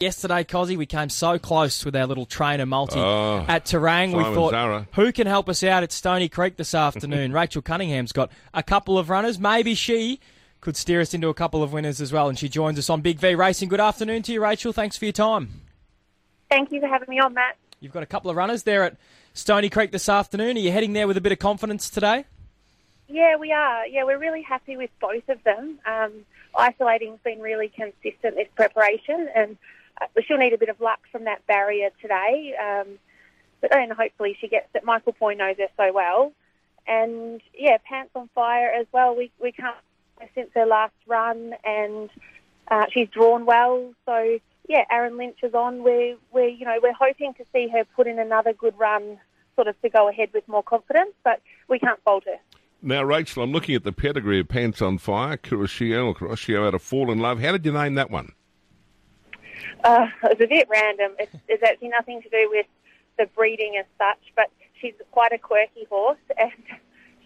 Yesterday, Cozzy, we came so close with our little trainer multi Oh, at Terang. We thought, Zara. who can help us out at Stony Creek this afternoon? Rachel Cunningham's got a couple of runners. Maybe she could steer us into a couple of winners as well. And she joins us on Big V Racing. Good afternoon to you, Rachel. Thanks for your time. Thank you for having me on, Matt. You've got a couple of runners there at Stony Creek this afternoon. Are you heading there with a bit of confidence today? Yeah, we are. Yeah, we're really happy with both of them. Um, isolating's been really consistent this preparation, and she'll need a bit of luck from that barrier today. Um, but then hopefully she gets it. Michael Poy knows her so well, and yeah, pants on fire as well. We we can't since her last run, and uh, she's drawn well. So yeah, Aaron Lynch is on. We're we you know we're hoping to see her put in another good run, sort of to go ahead with more confidence. But we can't fault her. Now, Rachel, I'm looking at the pedigree of Pants on Fire, Kuroshio, or Kuroshio out of Fall in Love. How did you name that one? Uh, it was a bit random. It's, it's actually nothing to do with the breeding as such, but she's quite a quirky horse, and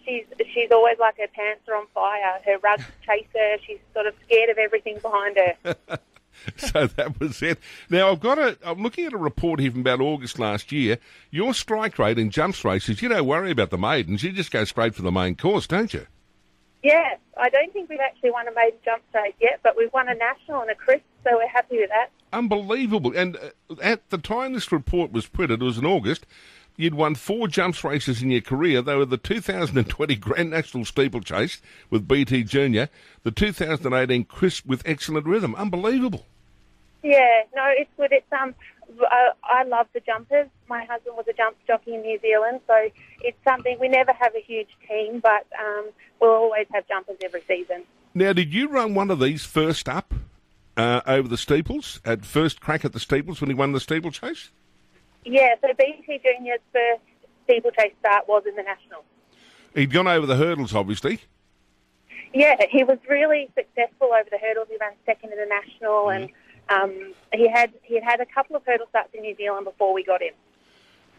she's she's always like her pants are on fire. Her rugs chase her. She's sort of scared of everything behind her. so that was it. Now, I've got a, I'm looking at a report here from about August last year. Your strike rate in jumps races, you don't worry about the maidens. You just go straight for the main course, don't you? yeah, I don't think we've actually won a maiden jump race yet, but we've won a national and a crisp, so we're happy with that. Unbelievable. And uh, at the time this report was printed, it was in August, you'd won four jumps races in your career. They were the 2020 Grand National Steeplechase with BT Junior, the 2018 Crisp with Excellent Rhythm. Unbelievable. Yeah, no, it's good. It's um, I, I love the jumpers. My husband was a jump jockey in New Zealand, so it's something we never have a huge team, but um, we'll always have jumpers every season. Now, did you run one of these first up uh, over the steeples, at first crack at the steeples when he won the steeplechase? Yeah, so BT Junior's first steeplechase start was in the national. He'd gone over the hurdles, obviously. Yeah, he was really successful over the hurdles. He ran second in the national, and um, he had he had had a couple of hurdle starts in New Zealand before we got him.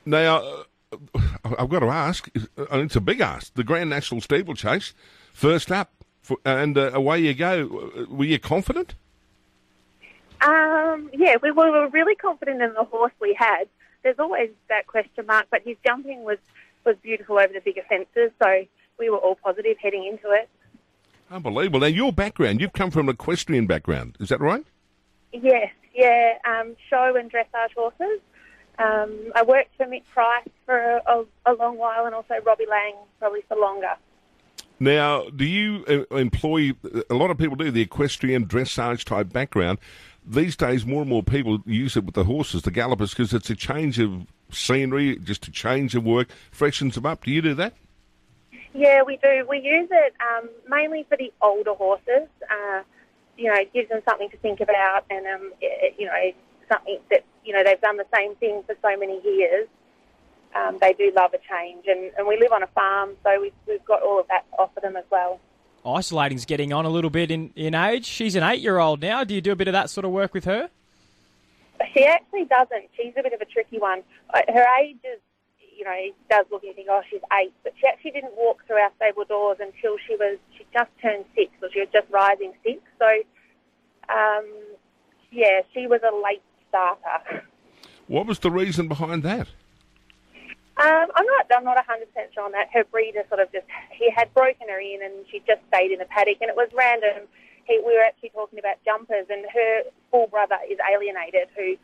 Now, uh, I've got to ask, uh, it's a big ask, the Grand National Steeplechase, first up, for, and uh, away you go. Were you confident? Um, yeah, we were, we were really confident in the horse we had. There's always that question mark, but his jumping was, was beautiful over the bigger fences, so we were all positive heading into it. Unbelievable. Now, your background, you've come from an equestrian background, is that right? Yes, yeah, um, show and dressage horses. Um, I worked for Mick Price for a, a, a long while and also Robbie Laing probably for longer. Now, do you uh, employ, a lot of people do the equestrian dressage type background. These days, more and more people use it with the horses, the gallopers, because it's a change of scenery, just a change of work, freshens them up. Do you do that? Yeah, we do. We use it um, mainly for the older horses. Uh, you know, it gives them something to think about, and um, it, you know, something that you know they've done the same thing for so many years. Um, they do love a change, and, and we live on a farm, so we've, we've got all of that to offer them as well. Isolating's getting on a little bit in, in age. She's an eight year old now. Do you do a bit of that sort of work with her? She actually doesn't. She's a bit of a tricky one. Uh, Her age is, you know, it does look and think, oh, she's eight, but she actually didn't walk through our stable doors until she was, she just turned six, or she was just rising six. So, um, yeah, she was a late starter. What was the reason behind that? Um, I'm not. I'm not 100 percent sure on that. Her breeder sort of just he had broken her in, and she just stayed in the paddock, and it was random. He, we were actually talking about jumpers, and her full brother is alienated, who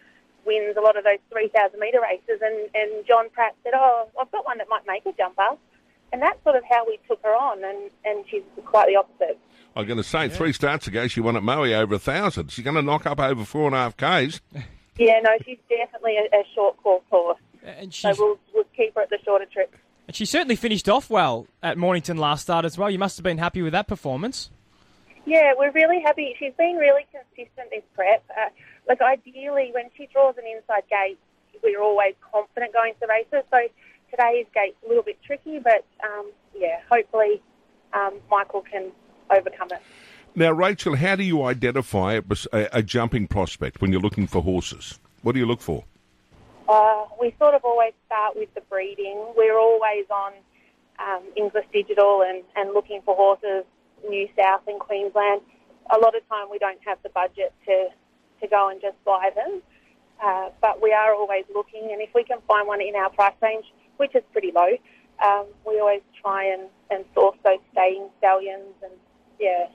wins a lot of those 3,000 metre races, and and John Pratt said, "Oh, I've got one that might make a jumper," and that's sort of how we took her on, and and she's quite the opposite. I'm going to say three starts ago she won at Moe over a thousand. She's going to knock up over four and a half k's. Yeah, no, she's definitely a, a short course horse, And so we'll we'll keep her at the shorter trip. and she certainly finished off well at Mornington last start as well. You must have been happy with that performance. Yeah, we're really happy. She's been really consistent this prep. Uh, like ideally, when she draws an inside gate, we're always confident going to the races. So today's gate's a little bit tricky, but um, yeah, hopefully um, Michael can overcome it. Now, Rachel, how do you identify a, a, a jumping prospect when you're looking for horses? What do you look for? Uh, we sort of always start with the breeding. We're always on um, Inglis Digital and, and looking for horses New South and Queensland. A lot of time we don't have the budget to to go and just buy them. Uh, but we are always looking, and if we can find one in our price range, which is pretty low, um, we always try and, and source those staying stallions. And yeah,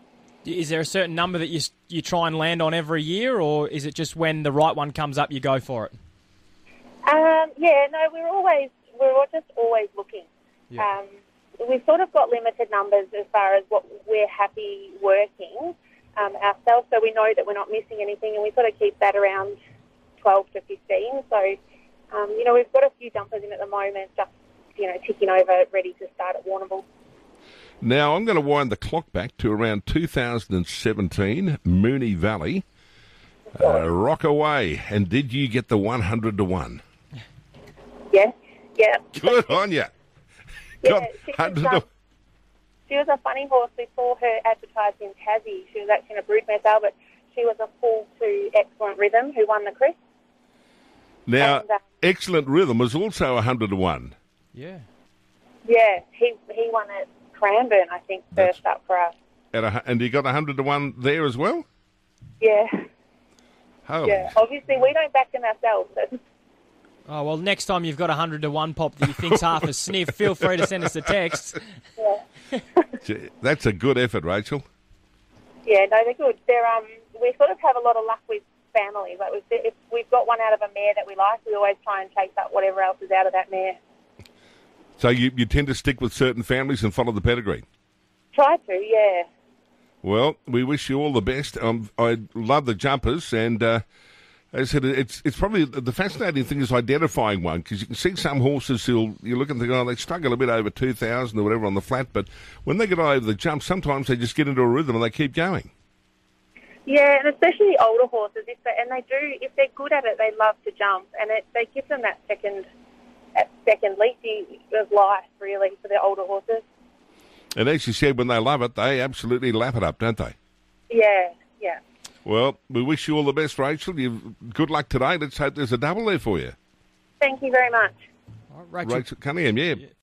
Is there a certain number that you you try and land on every year, or is it just when the right one comes up, you go for it? Um, yeah, no, we're always we're just always looking. Yeah. Um, we've sort of got limited numbers as far as what we're happy working um, ourselves, so we know that we're not missing anything, and we sort of keep that around 12 to 15. So, um, you know, we've got a few jumpers in at the moment, just you know, ticking over, ready to start at Warrnambool. Now, I'm going to wind the clock back to around 2017, Moonee Valley. Uh, rock away. And did you get the 100 to 1? Yes, yeah. Good on you. Yeah, she was, um, She was a funny horse. We saw her advertised in Tassie. She was actually in a broodmare sale, but she was a full to excellent rhythm who won the Crisp. Now, and, uh, Excellent Rhythm was also 100 to 1. Yeah. Yeah, he he won at Cranbourne, I think, That's- first up for us. At a, and he got 100 to 1 there as well? Yeah, Holy. yeah. Obviously, we don't back them ourselves. So, Oh well, next time you've got a hundred to one pop that you think's half a sniff, feel free to send us a text. yeah. Gee, That's a good effort, Rachel. yeah, no, they're good. They're um, we sort of have a lot of luck with families. Like we've, if we've got one out of a mare that we like, we always try and chase up whatever else is out of that mare. So you, you tend to stick with certain families and follow the pedigree. Try to, yeah. Well, we wish you all the best. Um, I love the jumpers, and uh, as I said, it's it's probably the fascinating thing is identifying one because you can see some horses who you look and think, oh, they struggle a bit over two thousand or whatever on the flat, but when they get over the jump, sometimes they just get into a rhythm and they keep going. Yeah, and especially older horses, if they, and they do, if they're good at it, they love to jump, and it, they give them that second, that second leap of life, really, for the older horses. And as you said, when they love it, they absolutely lap it up, don't they? Yeah, yeah. Well, we wish you all the best, Rachel. You good luck today. Let's hope there's a double there for you, Thank you very much. All right, Rachel, Rachel Cunningham. Yeah,